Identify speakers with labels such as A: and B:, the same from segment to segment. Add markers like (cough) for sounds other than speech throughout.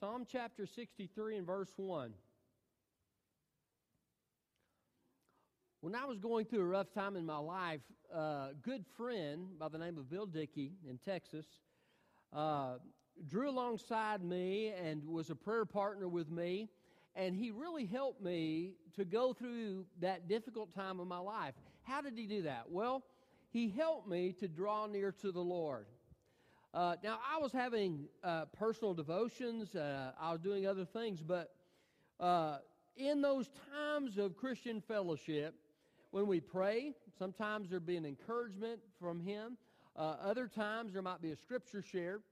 A: Psalm chapter 63 and verse 1. When I was going through a rough time in my life, a good friend by the name of Bill Dickey in Texas uh, drew alongside me and was a prayer partner with me, and he really helped me to go through that difficult time of my life. How did he do that? Well, he helped me to draw near to the Lord. Uh, now, I was having uh, personal devotions, uh, I was doing other things, but uh, in those times of Christian fellowship, when we pray, sometimes there'd be an encouragement from Him, uh, other times there might be a scripture shared.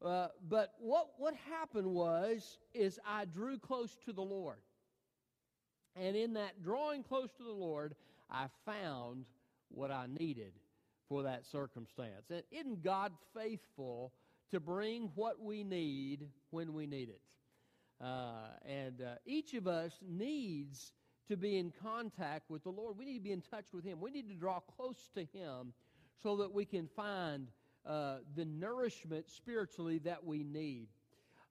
A: Uh, but what, what happened was, is I drew close to the Lord. And in that drawing close to the Lord, I found what I needed for that circumstance. And isn't God faithful to bring what we need when we need it? Uh, and uh, each of us needs to be in contact with the Lord. We need to be in touch with Him. We need to draw close to Him so that we can find uh, the nourishment spiritually that we need.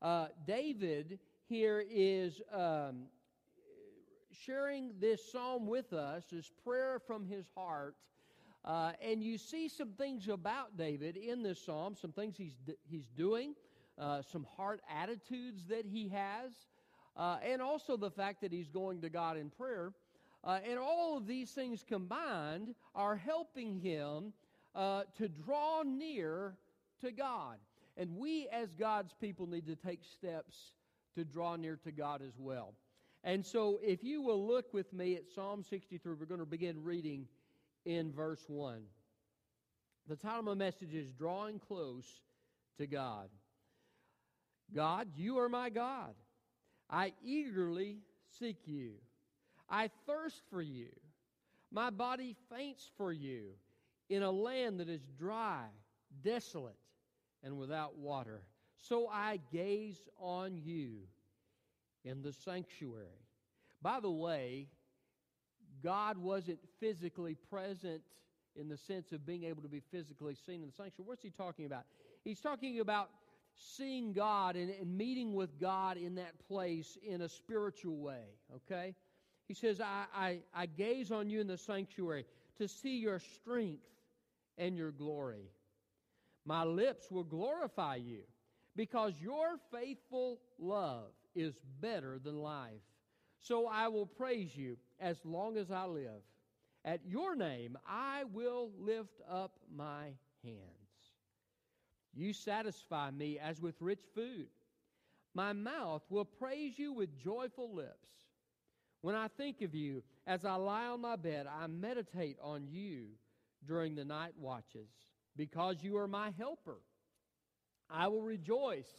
A: Uh, David here is um, sharing this psalm with us, this prayer from his heart uh, and you see some things about David in this psalm, some things he's, he's doing, uh, some heart attitudes that he has, uh, and also the fact that he's going to God in prayer. Uh, and all of these things combined are helping him uh, to draw near to God. And we, as God's people, need to take steps to draw near to God as well. And so, if you will look with me at Psalm 63, we're going to begin reading in verse 1. The title of my message is Drawing Close to God. God, you are my God. I eagerly seek you. I thirst for you. My body faints for you in a land that is dry, desolate, and without water. So I gaze on you in the sanctuary. By the way, God wasn't physically present in the sense of being able to be physically seen in the sanctuary. What's he talking about? He's talking about seeing God and, and meeting with God in that place in a spiritual way, okay? He says, I, I, I gaze on you in the sanctuary to see your strength and your glory. My lips will glorify you because your faithful love is better than life. So I will praise you as long as I live. At your name I will lift up my hands. You satisfy me as with rich food. My mouth will praise you with joyful lips. When I think of you, as I lie on my bed, I meditate on you during the night watches, because you are my helper. I will rejoice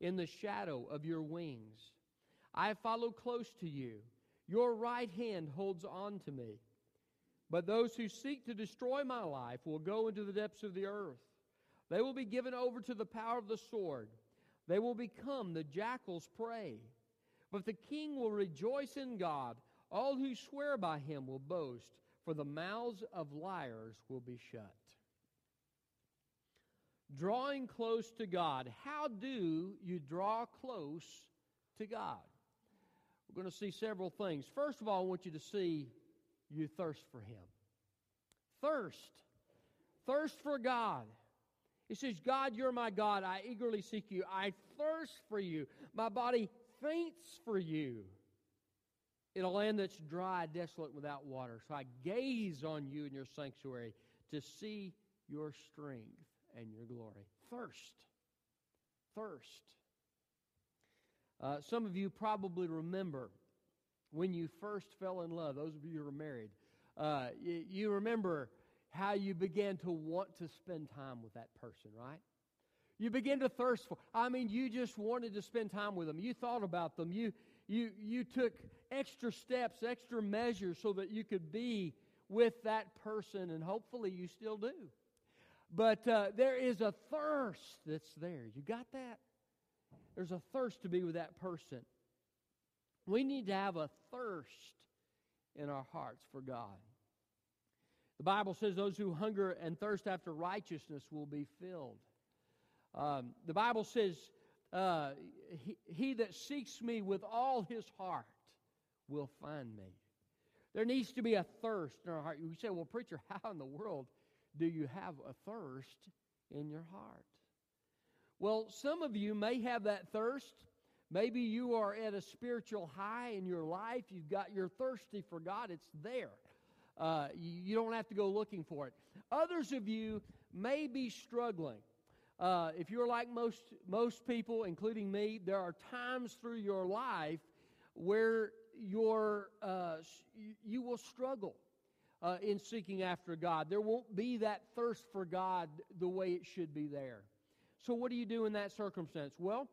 A: in the shadow of your wings. I follow close to you. Your right hand holds on to me. But those who seek to destroy my life will go into the depths of the earth. They will be given over to the power of the sword. They will become the jackal's prey. But the king will rejoice in God. All who swear by him will boast, for the mouths of liars will be shut. Drawing close to God. How do you draw close to God? We're going to see several things. First of all, I want you to see you thirst for Him. Thirst. Thirst for God. He says, God, you're my God. I eagerly seek you. I thirst for you. My body faints for you in a land that's dry, desolate, without water. So I gaze on you in your sanctuary to see your strength and your glory. Thirst. Thirst. Uh, some of you probably remember when you first fell in love, those of you who are married, uh, you, you remember how you began to want to spend time with that person, right? You begin to thirst for. I mean, you just wanted to spend time with them. You thought about them. You you you took extra steps, extra measures so that you could be with that person, and hopefully you still do. But uh, there is a thirst that's there. You got that? There's a thirst to be with that person. We need to have a thirst in our hearts for God. The Bible says those who hunger and thirst after righteousness will be filled. Um, the Bible says uh, he, he that seeks me with all his heart will find me. There needs to be a thirst in our heart. You say, well, preacher, (laughs) how in the world do you have a thirst in your heart? Well, some of you may have that thirst. Maybe you are at a spiritual high in your life. You've got, you're thirsty for God. It's there. Uh, you, you, don't have to go looking for it. Others of you may be struggling. Uh, if you're like most, most people, including me, there are times through your life where your, uh, you will struggle uh, in seeking after God. There won't be that thirst for God the way it should be there. So, what do you do in that circumstance? Well,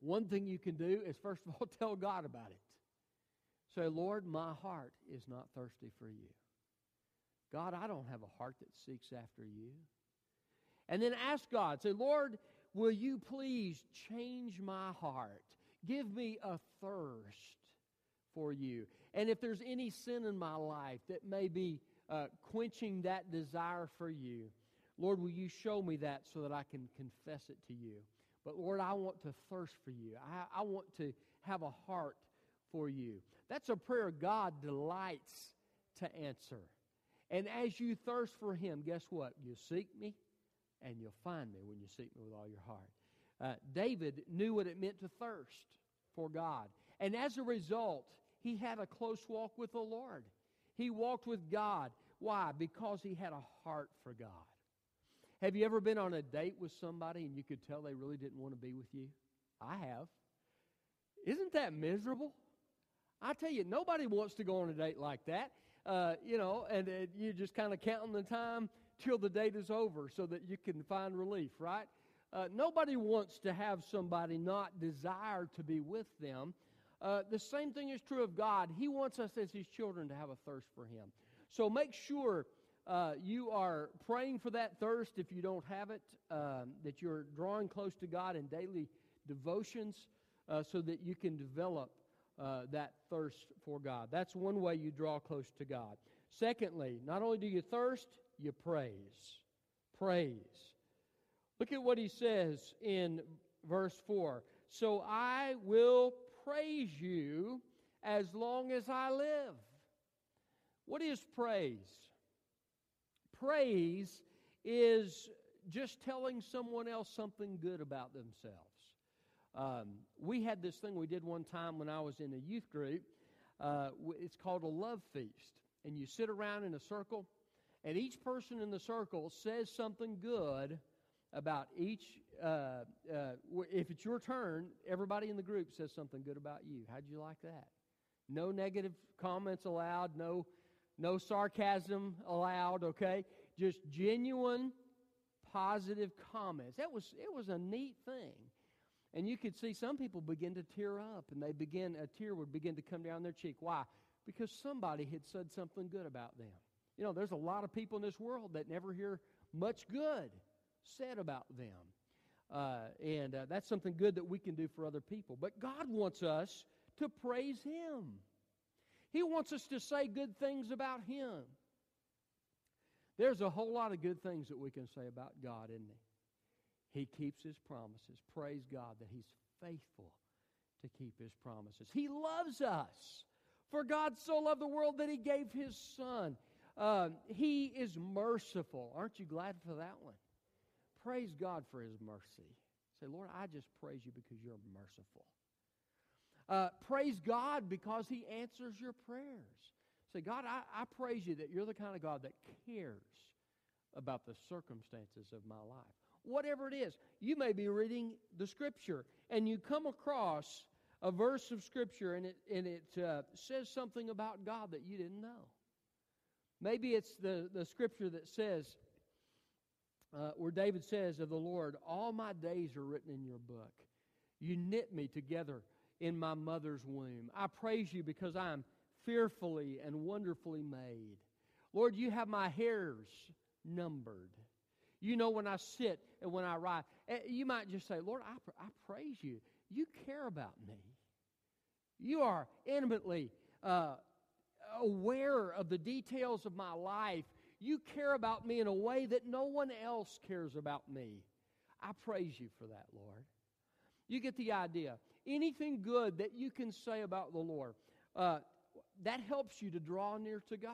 A: one thing you can do is, first of all, (laughs) tell God about it. Say, Lord, my heart is not thirsty for you. God, I don't have a heart that seeks after you. And then ask God, say, Lord, will you please change my heart? Give me a thirst for you. And if there's any sin in my life that may be uh, quenching that desire for you, Lord, will you show me that so that I can confess it to you? But Lord, I want to thirst for you. I, I want to have a heart for you. That's a prayer God delights to answer. And as you thirst for Him, guess what? You seek me and you'll find me when you seek me with all your heart. Uh, David knew what it meant to thirst for God. And as a result, he had a close walk with the Lord. He walked with God. Why? Because he had a heart for God. Have you ever been on a date with somebody and you could tell they really didn't want to be with you? I have. Isn't that miserable? I tell you, nobody wants to go on a date like that. Uh, you know, and uh, you're just kind of counting the time till the date is over so that you can find relief, right? Uh, nobody wants to have somebody not desire to be with them. Uh, the same thing is true of God. He wants us as His children to have a thirst for Him. So make sure uh, you are praying for that thirst if you don't have it, um, that you're drawing close to God in daily devotions uh, so that you can develop uh, that thirst for God. That's one way you draw close to God. Secondly, not only do you thirst, you praise. Praise. Look at what he says in verse 4. So I will praise you as long as I live. What is praise? Praise is just telling someone else something good about themselves. Um, we had this thing we did one time when I was in a youth group. Uh, it's called a love feast. And you sit around in a circle, and each person in the circle says something good about each. Uh, uh, if it's your turn, everybody in the group says something good about you. How'd you like that? No negative comments allowed. No, no sarcasm allowed. Okay, just genuine, positive comments. That was it was a neat thing, and you could see some people begin to tear up, and they begin a tear would begin to come down their cheek. Why? Because somebody had said something good about them. You know, there's a lot of people in this world that never hear much good said about them. Uh, and uh, that's something good that we can do for other people. But God wants us to praise Him. He wants us to say good things about Him. There's a whole lot of good things that we can say about God, isn't He? He keeps His promises. Praise God that He's faithful to keep His promises. He loves us. For God so loved the world that He gave His Son. Uh, he is merciful. Aren't you glad for that one? Praise God for His mercy. Say, Lord, I just praise you because you're merciful. Uh, praise God because He answers your prayers. Say, God, I, I praise you that you're the kind of God that cares about the circumstances of my life. Whatever it is, you may be reading the Scripture and you come across a verse of Scripture and it, and it uh, says something about God that you didn't know. Maybe it's the, the Scripture that says, uh, where David says of the Lord, All my days are written in your book. You knit me together in my mother's womb. I praise you because I am fearfully and wonderfully made. Lord, you have my hairs numbered. You know when I sit and when I ride. Eh, you might just say, Lord, I, I praise you. You care about me. You are intimately uh, aware of the details of my life you care about me in a way that no one else cares about me. I praise you for that, Lord. You get the idea. Anything good that you can say about the Lord, uh, that helps you to draw near to God.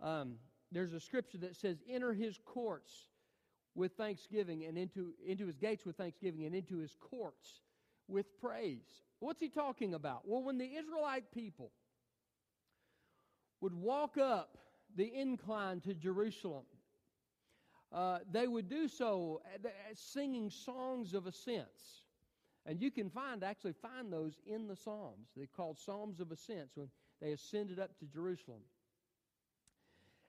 A: Um, there's a scripture that says, Enter his courts with thanksgiving and into, into his gates with thanksgiving and into his courts with praise. What's he talking about? Well, when the Israelite people would walk up the incline to Jerusalem, uh, they would do so singing songs of ascents. And you can find, actually find those in the Psalms. They're called Psalms of Ascents when they ascended up to Jerusalem.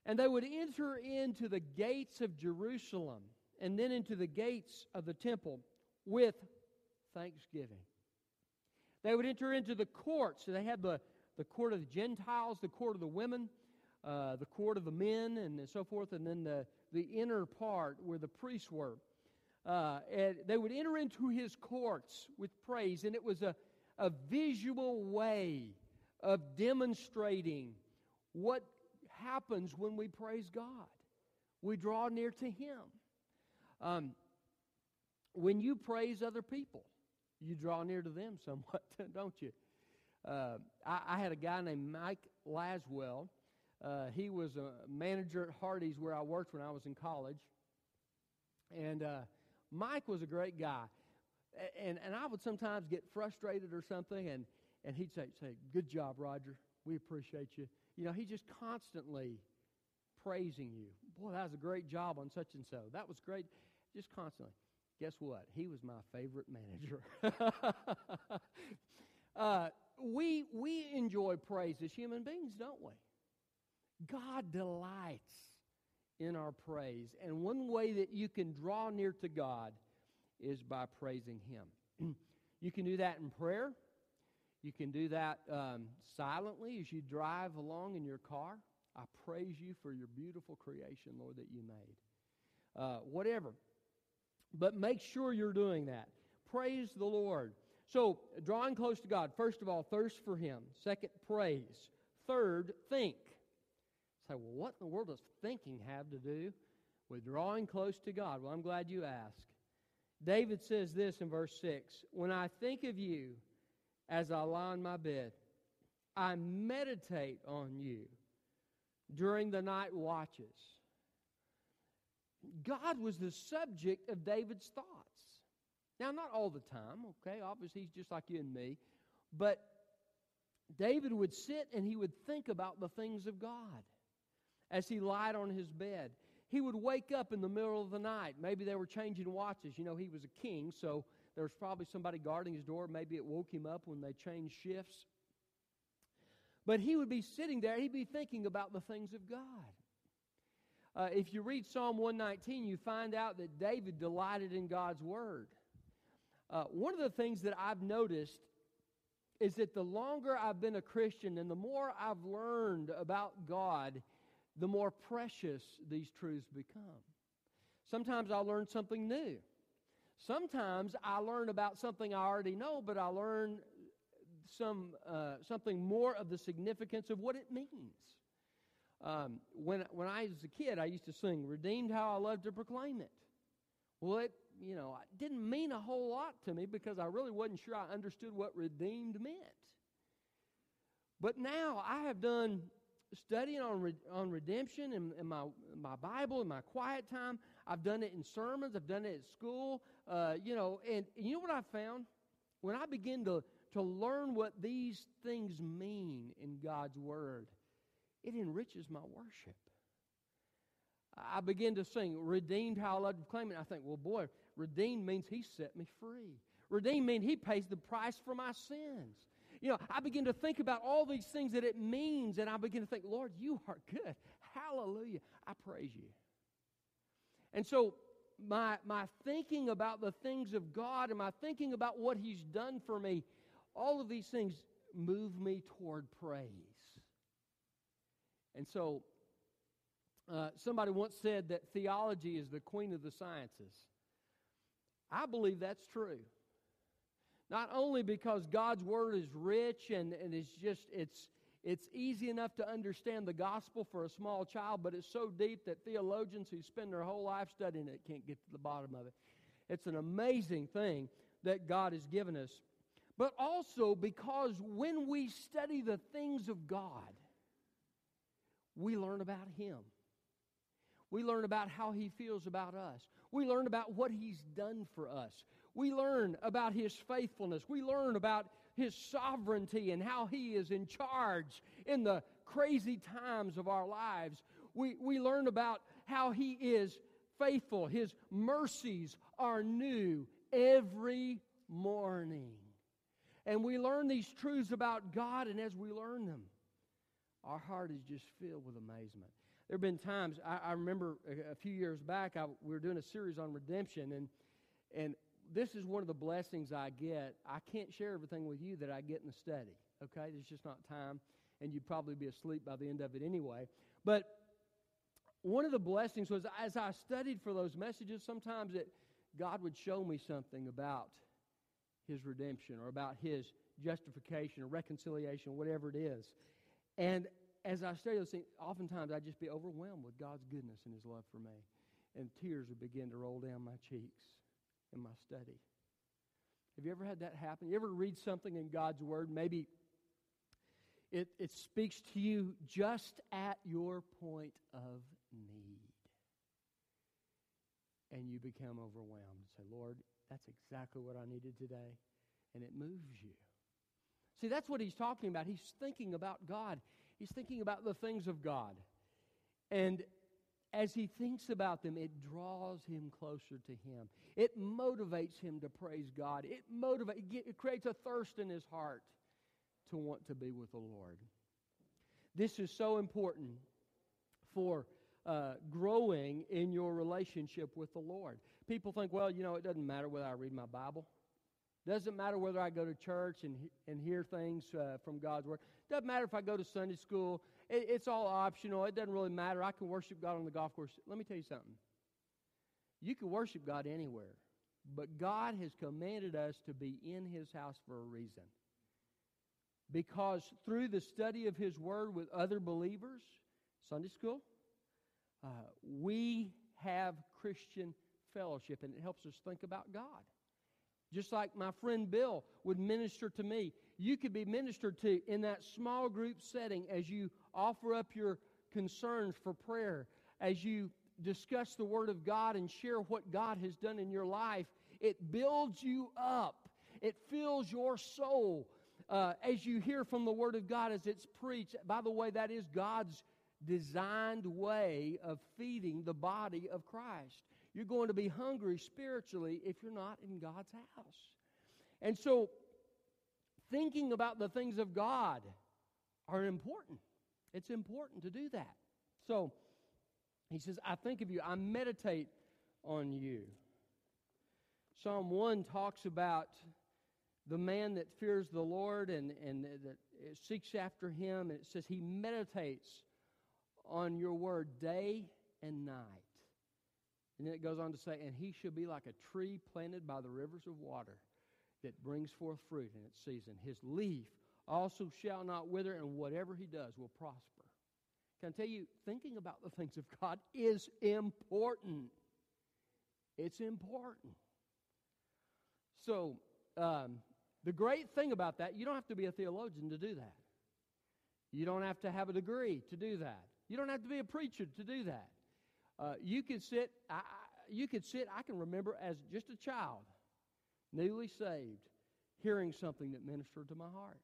A: And they would enter into the gates of Jerusalem and then into the gates of the temple with thanksgiving. They would enter into the courts. So they had the, the court of the Gentiles, the court of the women, uh, the court of the men, and so forth, and then the, the inner part where the priests were. Uh, and they would enter into his courts with praise, and it was a, a visual way of demonstrating what happens when we praise God. We draw near to him. Um, when you praise other people, you draw near to them somewhat, (laughs) don't you? Uh, I, I, had a guy named Mike Laswell. Uh, he was a manager at Hardee's where I worked when I was in college. And uh, Mike was a great guy. And, and I would sometimes get frustrated or something, and, and he'd say, say, Good job, Roger. We appreciate you. You know, he's just constantly praising you. Boy, that was a great job on such and so. That was great. Just constantly. Guess what? He was my favorite manager. (laughs) uh, we, we enjoy praise as human beings, don't we? God delights in our praise. And one way that you can draw near to God is by praising Him. (clears throat) you can do that in prayer. You can do that um, silently as you drive along in your car. I praise you for your beautiful creation, Lord, that you made. Uh, whatever. But make sure you're doing that. Praise the Lord. So, drawing close to God, first of all, thirst for Him. Second, praise. Third, think. Say, well, what in the world does thinking have to do with drawing close to God? Well, I'm glad you asked. David says this in verse 6 When I think of you as I lie on my bed, I meditate on you during the night watches. God was the subject of David's thoughts. Now, not all the time, okay? Obviously, he's just like you and me. But David would sit and he would think about the things of God as he lied on his bed. He would wake up in the middle of the night. Maybe they were changing watches. You know, he was a king, so there was probably somebody guarding his door. Maybe it woke him up when they changed shifts. But he would be sitting there, he'd be thinking about the things of God. Uh, if you read Psalm 119, you find out that David delighted in God's word. Uh, one of the things that I've noticed is that the longer I've been a Christian and the more I've learned about God, the more precious these truths become. Sometimes I'll learn something new. Sometimes I learn about something I already know, but I learn some, uh, something more of the significance of what it means. Um, when, when I was a kid, I used to sing, Redeemed How I Love to Proclaim It. Well, it, you know, it didn't mean a whole lot to me because I really wasn't sure I understood what redeemed meant. But now I have done studying on, re, on redemption in, in, my, my Bible, in my quiet time. I've done it in sermons. I've done it at school. Uh, you know, and, and you know what I found? When I begin to, to learn what these things mean in God's Word, it enriches my worship. I begin to sing, Redeemed, how I love to proclaim it. I think, well, boy, redeemed means He set me free. Redeemed means He pays the price for my sins. You know, I begin to think about all these things that it means, and I begin to think, Lord, you are good. Hallelujah. I praise you. And so, my, my thinking about the things of God and my thinking about what He's done for me, all of these things move me toward praise. And so, uh, somebody once said that theology is the queen of the sciences. I believe that's true. Not only because God's word is rich and, and it's just it's it's easy enough to understand the gospel for a small child, but it's so deep that theologians who spend their whole life studying it can't get to the bottom of it. It's an amazing thing that God has given us, but also because when we study the things of God, we learn about Him. We learn about how He feels about us. We learn about what He's done for us. We learn about His faithfulness. We learn about His sovereignty and how He is in charge in the crazy times of our lives. We, we learn about how He is faithful. His mercies are new every morning. And we learn these truths about God, and as we learn them, our heart is just filled with amazement. There have been times, I, I remember a, a, few years back, I, we were doing a series on redemption, and, and this is one of the blessings I get. I can't share everything with you that I get in the study, okay? There's just not time, and you'd probably be asleep by the end of it anyway. But one of the blessings was as I studied for those messages, sometimes it, God would show me something about His redemption or about His justification or reconciliation, whatever it is. And as I study those things, oftentimes I'd just be overwhelmed with God's goodness and His love for me. And tears would begin to roll down my cheeks in my study. Have you ever had that happen? You ever read something in God's Word? Maybe it, it speaks to you just at your point of need. And you become overwhelmed and say, Lord, that's exactly what I needed today. And it moves you. See, that's what he's talking about. He's thinking about God, he's thinking about the things of God. And as he thinks about them, it draws him closer to him. It motivates him to praise God. It motivates, it creates a thirst in his heart to want to be with the Lord. This is so important for uh, growing in your relationship with the Lord. People think, well, you know, it doesn't matter whether I read my Bible. Doesn't matter whether I go to church and, and hear things uh, from God's Word. Doesn't matter if I go to Sunday school. It, it's all optional. It doesn't really matter. I can worship God on the golf course. Let me tell you something. You can worship God anywhere, but God has commanded us to be in His house for a reason. Because through the study of His Word with other believers, Sunday school, uh, we have Christian fellowship, and it helps us think about God. Just like my friend Bill would minister to me, you could be ministered to in that small group setting as you offer up your concerns for prayer, as you discuss the Word of God and share what God has done in your life. It builds you up, it fills your soul. Uh, as you hear from the Word of God as it's preached, by the way, that is God's designed way of feeding the body of Christ. You're going to be hungry spiritually if you're not in God's house. And so, thinking about the things of God are important. It's important to do that. So, he says, I think of you, I meditate on you. Psalm 1 talks about the man that fears the Lord and, and that seeks after him. And it says he meditates on your word day and night. And then it goes on to say, and he shall be like a tree planted by the rivers of water that brings forth fruit in its season. His leaf also shall not wither, and whatever he does will prosper. Can I tell you, thinking about the things of God is important. It's important. So, um, the great thing about that, you don't have to be a theologian to do that. You don't have to have a degree to do that. You don't have to be a preacher to do that. Uh, you could sit. I, you could sit. I can remember as just a child, newly saved, hearing something that ministered to my heart.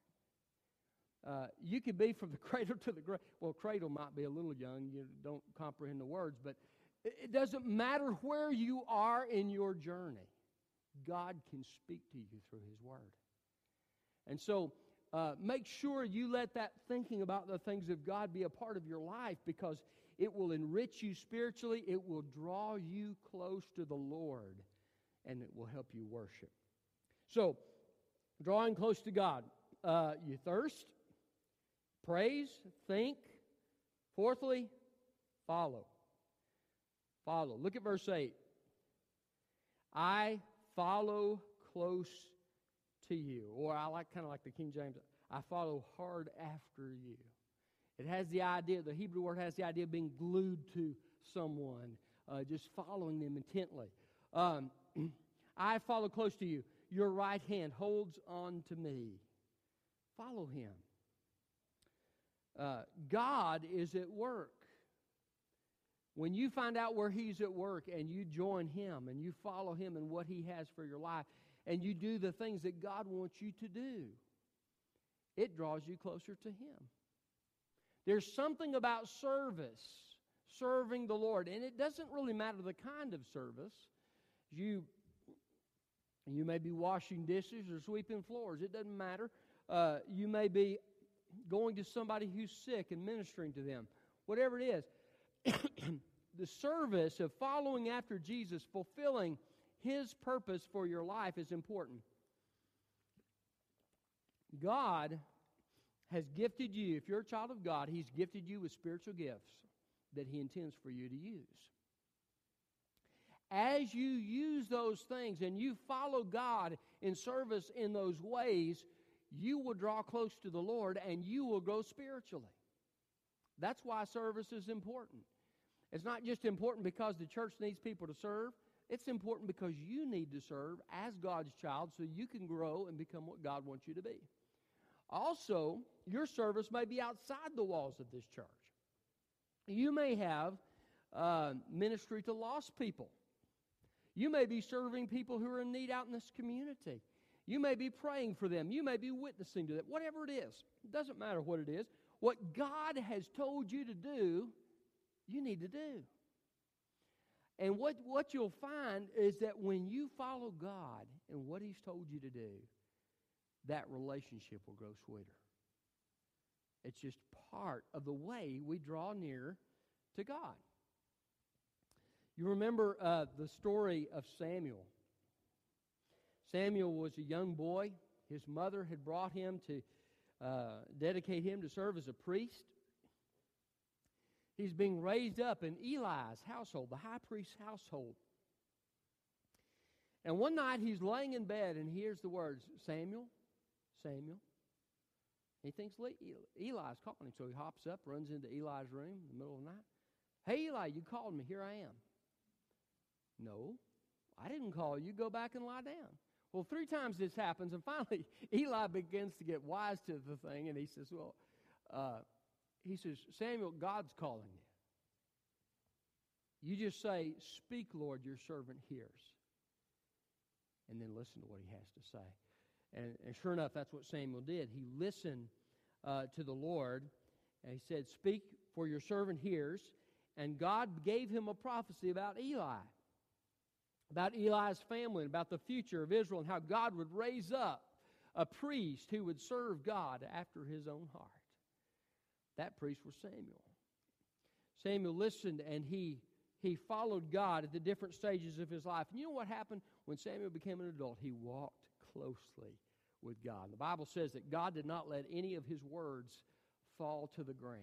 A: Uh, you could be from the (laughs) cradle to the grave. Well, cradle might be a little young. You don't comprehend the words, but it, doesn't matter where you are in your journey. God can speak to you through His Word. And so uh, make sure you let that thinking about the things of God be a part of your life because it will enrich you spiritually, it will draw you close to the Lord, and it will help you worship. So, drawing close to God, uh, you thirst, praise, think. Fourthly, follow. Follow. Look at verse 8. I follow close to you. Or I like kind of like the King James, I follow hard after you. It has the idea, the Hebrew word has the idea of being glued to someone, uh, just following them intently. Um, (clears throat) I follow close to you. your right hand holds on to me. Follow him. Uh, God is at work. When you find out where He's at work and you join Him and you follow Him and what He has for your life and you do the things that God wants you to do, it draws you closer to Him. There's something about service, serving the Lord, and it doesn't really matter the kind of service. You, you may be washing dishes or sweeping floors, it doesn't matter. Uh, you may be going to somebody who's sick and ministering to them. Whatever it is, (clears throat) the service of following after Jesus, fulfilling his purpose for your life is important. God has gifted you, if you're a child of God, he's gifted you with spiritual gifts that he intends for you to use. As you use those things and you follow God in service in those ways, you will draw close to the Lord and you will grow spiritually. That's why service is important. It's not just important because the church needs people to serve, it's important because you need to serve as God's child so you can grow and become what God wants you to be. Also, your service may be outside the walls of this church. You may have uh, ministry to lost people. You may be serving people who are in need out in this community. You may be praying for them. You may be witnessing to them. Whatever it is, it doesn't matter what it is. What God has told you to do, you need to do. And what, what you'll find is that when you follow God and what He's told you to do, that relationship will grow sweeter. It's just part of the way we draw near to God. You remember uh, the story of Samuel. Samuel was a young boy. His mother had brought him to uh, dedicate him to serve as a priest. He's being raised up in Eli's household, the high priest's household. And one night he's laying in bed and he hears the words, Samuel, Samuel. He thinks Eli's calling him, so he hops up, runs into Eli's room in the middle of the night. Hey, Eli, you called me. Here I am. No, I didn't call you. Go back and lie down. Well, three times this happens, and finally (laughs) Eli begins to get wise to the thing, and he says, Well, uh, he says, Samuel, God's calling you. You just say, Speak, Lord, your servant hears. And then listen to what he has to say. And, and sure enough, that's what Samuel did. He listened uh, to the Lord, and he said, Speak, for your servant hears. And God gave him a prophecy about Eli, about Eli's family, and about the future of Israel, and how God would raise up a priest who would serve God after his own heart. That priest was Samuel. Samuel listened and he, he followed God at the different stages of his life. And you know what happened? When Samuel became an adult, he walked closely with God. The Bible says that God did not let any of his words fall to the ground.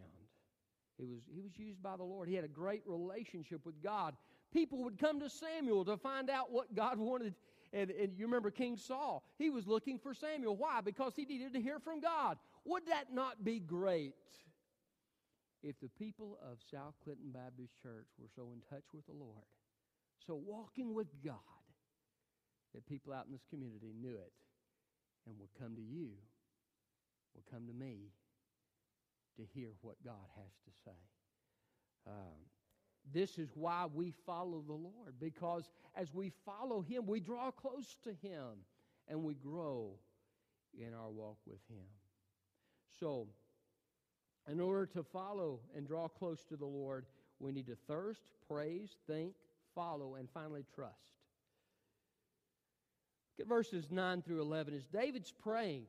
A: He was, he was used by the Lord. He had a great relationship with God. People would come to Samuel to find out what God wanted. And, and you remember King Saul. He was looking for Samuel. Why? Because he needed to hear from God. Would that not be great? if the people of South Clinton Baptist Church were so in touch with the Lord, so walking with God, that people out in this community knew it and would come to you, would come to me to hear what God has to say. Um, this is why we follow the Lord, because as we follow Him, we draw close to Him and we grow in our walk with Him. So, in order to follow and draw close to the Lord, we need to thirst, praise, think, follow, and finally trust. Look at verses 9 through 11. As David's praying,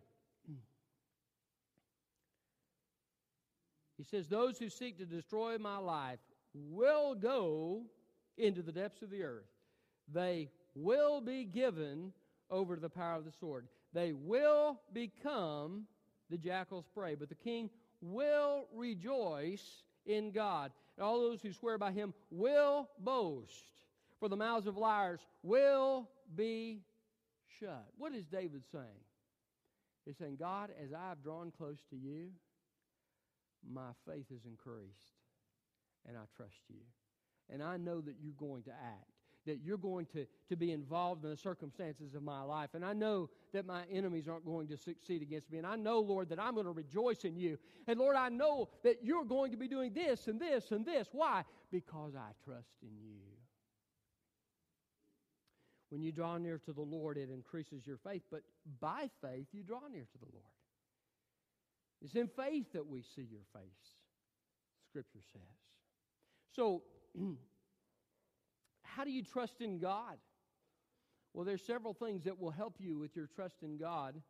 A: he says, Those who seek to destroy my life will go into the depths of the earth. They will be given over to the power of the sword. They will become the jackal's prey. But the king will rejoice in God. And all those who swear by him will boast. For the mouths of liars will be shut. What is David saying? He's saying, God, as I've drawn close to you, my faith is increased, and I trust you. And I know that you're going to act. that you're going to, to be involved in the circumstances of my life. And I know that my enemies aren't going to succeed against me. And I know, Lord, that I'm going to rejoice in you. And Lord, I know that you're going to be doing this and this and this. Why? Because I trust in you. When you draw near to the Lord, it increases your faith. But by faith, you draw near to the Lord. It's in faith that we see your face, Scripture says. So, (clears throat) how do you trust in God? Well, there's several things that will help you with your trust in God.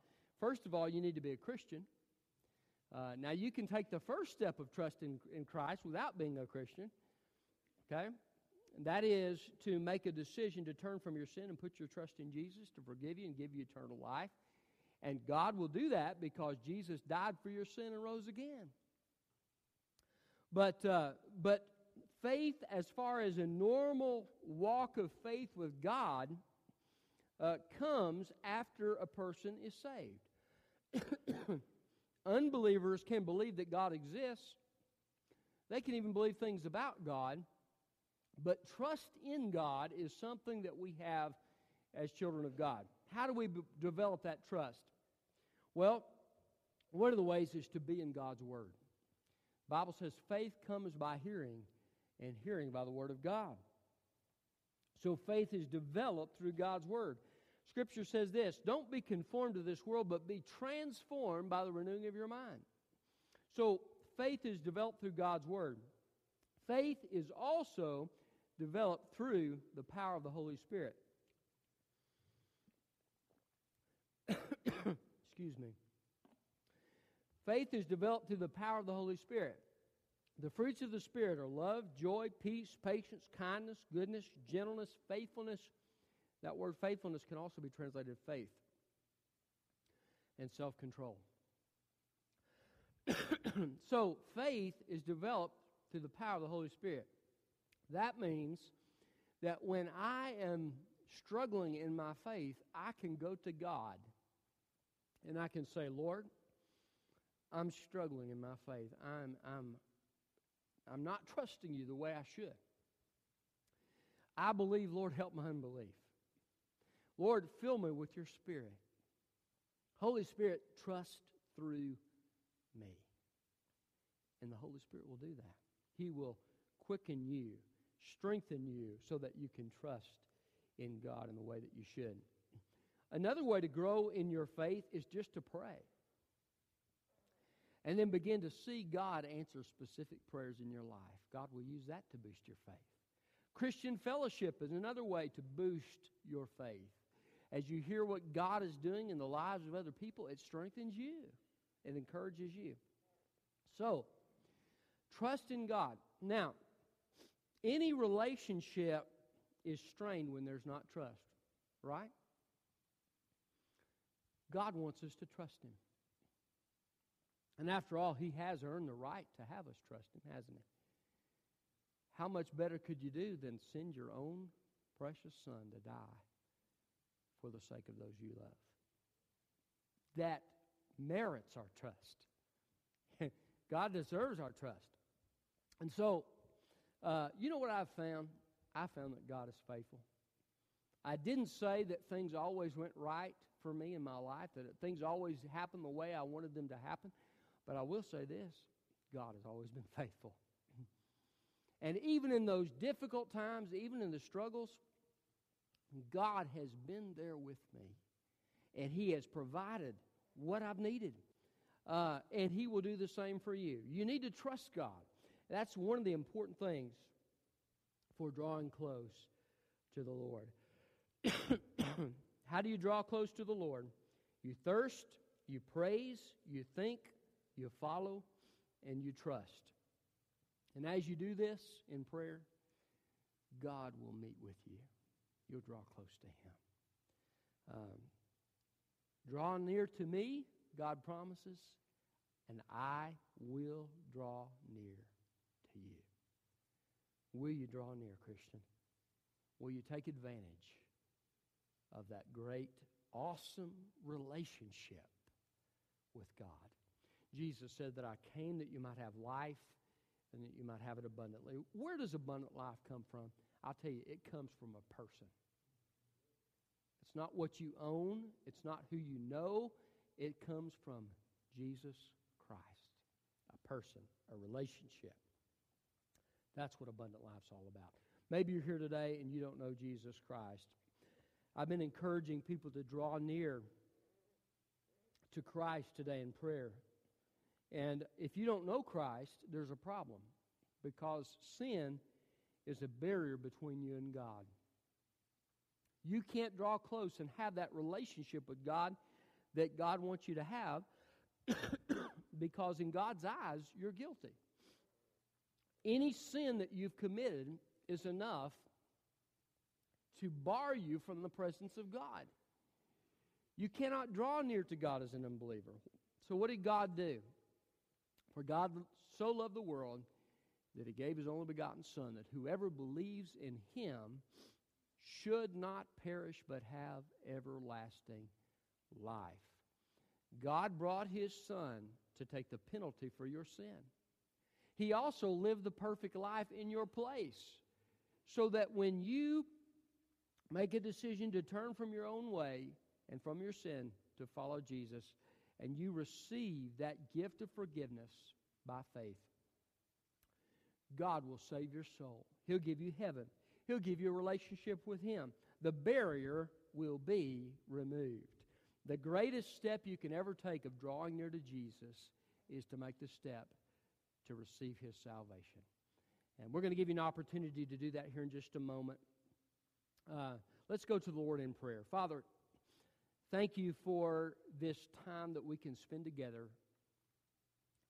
A: First of all, you need to be a Christian. Uh, now, you can take the first step of trust in, in Christ without being a Christian. Okay? And that is to make a decision to turn from your sin and put your trust in Jesus to forgive you and give you eternal life. And God will do that because Jesus died for your sin and rose again. But, uh, but faith, as far as a normal walk of faith with God, uh, comes after a person is saved. (coughs) Unbelievers can believe that God exists, they can even believe things about God, but trust in God is something that we have as children of God. How do we b- develop that trust? Well, one of the ways is to be in God's Word. The Bible says faith comes by hearing, and hearing by the Word of God. So faith is developed through God's Word. Scripture says this Don't be conformed to this world, but be transformed by the renewing of your mind. So faith is developed through God's Word. Faith is also developed through the power of the Holy Spirit. (coughs) Excuse me. Faith is developed through the power of the Holy Spirit. The fruits of the Spirit are love, joy, peace, patience, kindness, goodness, gentleness, faithfulness. That word faithfulness can also be translated faith and self control. (clears throat) so, faith is developed through the power of the Holy Spirit. That means that when I am struggling in my faith, I can go to God and I can say, Lord, I'm struggling in my faith. I'm, I'm I'm not trusting you the way I should. I believe, Lord, help my unbelief. Lord, fill me with your Spirit. Holy Spirit, trust through me. And the Holy Spirit will do that. He will quicken you, strengthen you, so that you can trust in God in the way that you should. Another way to grow in your faith is just to pray. And then begin to see God answer specific prayers in your life. God will use that to boost your faith. Christian fellowship is another way to boost your faith. As you hear what God is doing in the lives of other people, it strengthens you, it encourages you. So, trust in God. Now, any relationship is strained when there's not trust, right? God wants us to trust Him. And after all, he has earned the right to have us trust him, hasn't he? How much better could you do than send your own precious son to die for the sake of those you love? That merits our trust. (laughs) God deserves our trust. And so, uh, you know what I've found? I found that God is faithful. I didn't say that things always went right for me in my life, that things always happened the way I wanted them to happen. But I will say this God has always been (laughs) faithful. And even in those difficult times, even in the struggles, God has been there with me. And He has provided what I've needed. Uh, and He will do the same for you. You need to trust God. That's one of the important things for drawing close to the Lord. (coughs) How do you draw close to the Lord? You thirst, you praise, you think, you follow, and you trust. And as you do this in prayer, God will meet with you. You'll draw close to Him. Um, draw near to me, God promises, and I will draw near to you. Will you draw near, Christian? Will you take advantage of that great, awesome relationship with God? Jesus said that I came that you might have life and that you might have it abundantly. Where does abundant life come from? I'll tell you, it comes from a person. It's not what you own, it's not who you know. It comes from Jesus Christ, a person, a relationship. That's what abundant life's all about. Maybe you're here today and you don't know Jesus Christ. I've been encouraging people to draw near to Christ today in prayer. And if you don't know Christ, there's a problem because sin is a barrier between you and God. You can't draw close and have that relationship with God that God wants you to have (coughs) because, in God's eyes, you're guilty. Any sin that you've committed is enough to bar you from the presence of God. You cannot draw near to God as an unbeliever. So, what did God do? For God so loved the world that he gave his only begotten Son, that whoever believes in him should not perish but have everlasting life. God brought his Son to take the penalty for your sin. He also lived the perfect life in your place so that when you make a decision to turn from your own way and from your sin to follow Jesus, and you receive that gift of forgiveness by faith, God will save your soul. He'll give you heaven. He'll give you a relationship with Him. The barrier will be removed. The greatest step you can ever take of drawing near to Jesus is to make the step to receive His salvation. And we're going to give you an opportunity to do that here in just a moment. Uh, let's go to the Lord in prayer. Father, thank you for this time that we can spend together,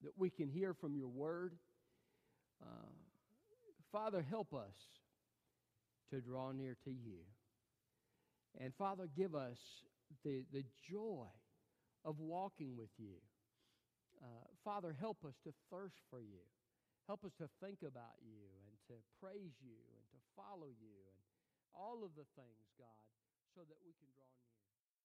A: that we can hear from your word. Uh, Father, help us to draw near to you. And Father, give us the, the joy of walking with you. Uh, Father, help us to thirst for you. Help us to think about you and to praise you and to follow you and all of the things, God, so that we can draw near.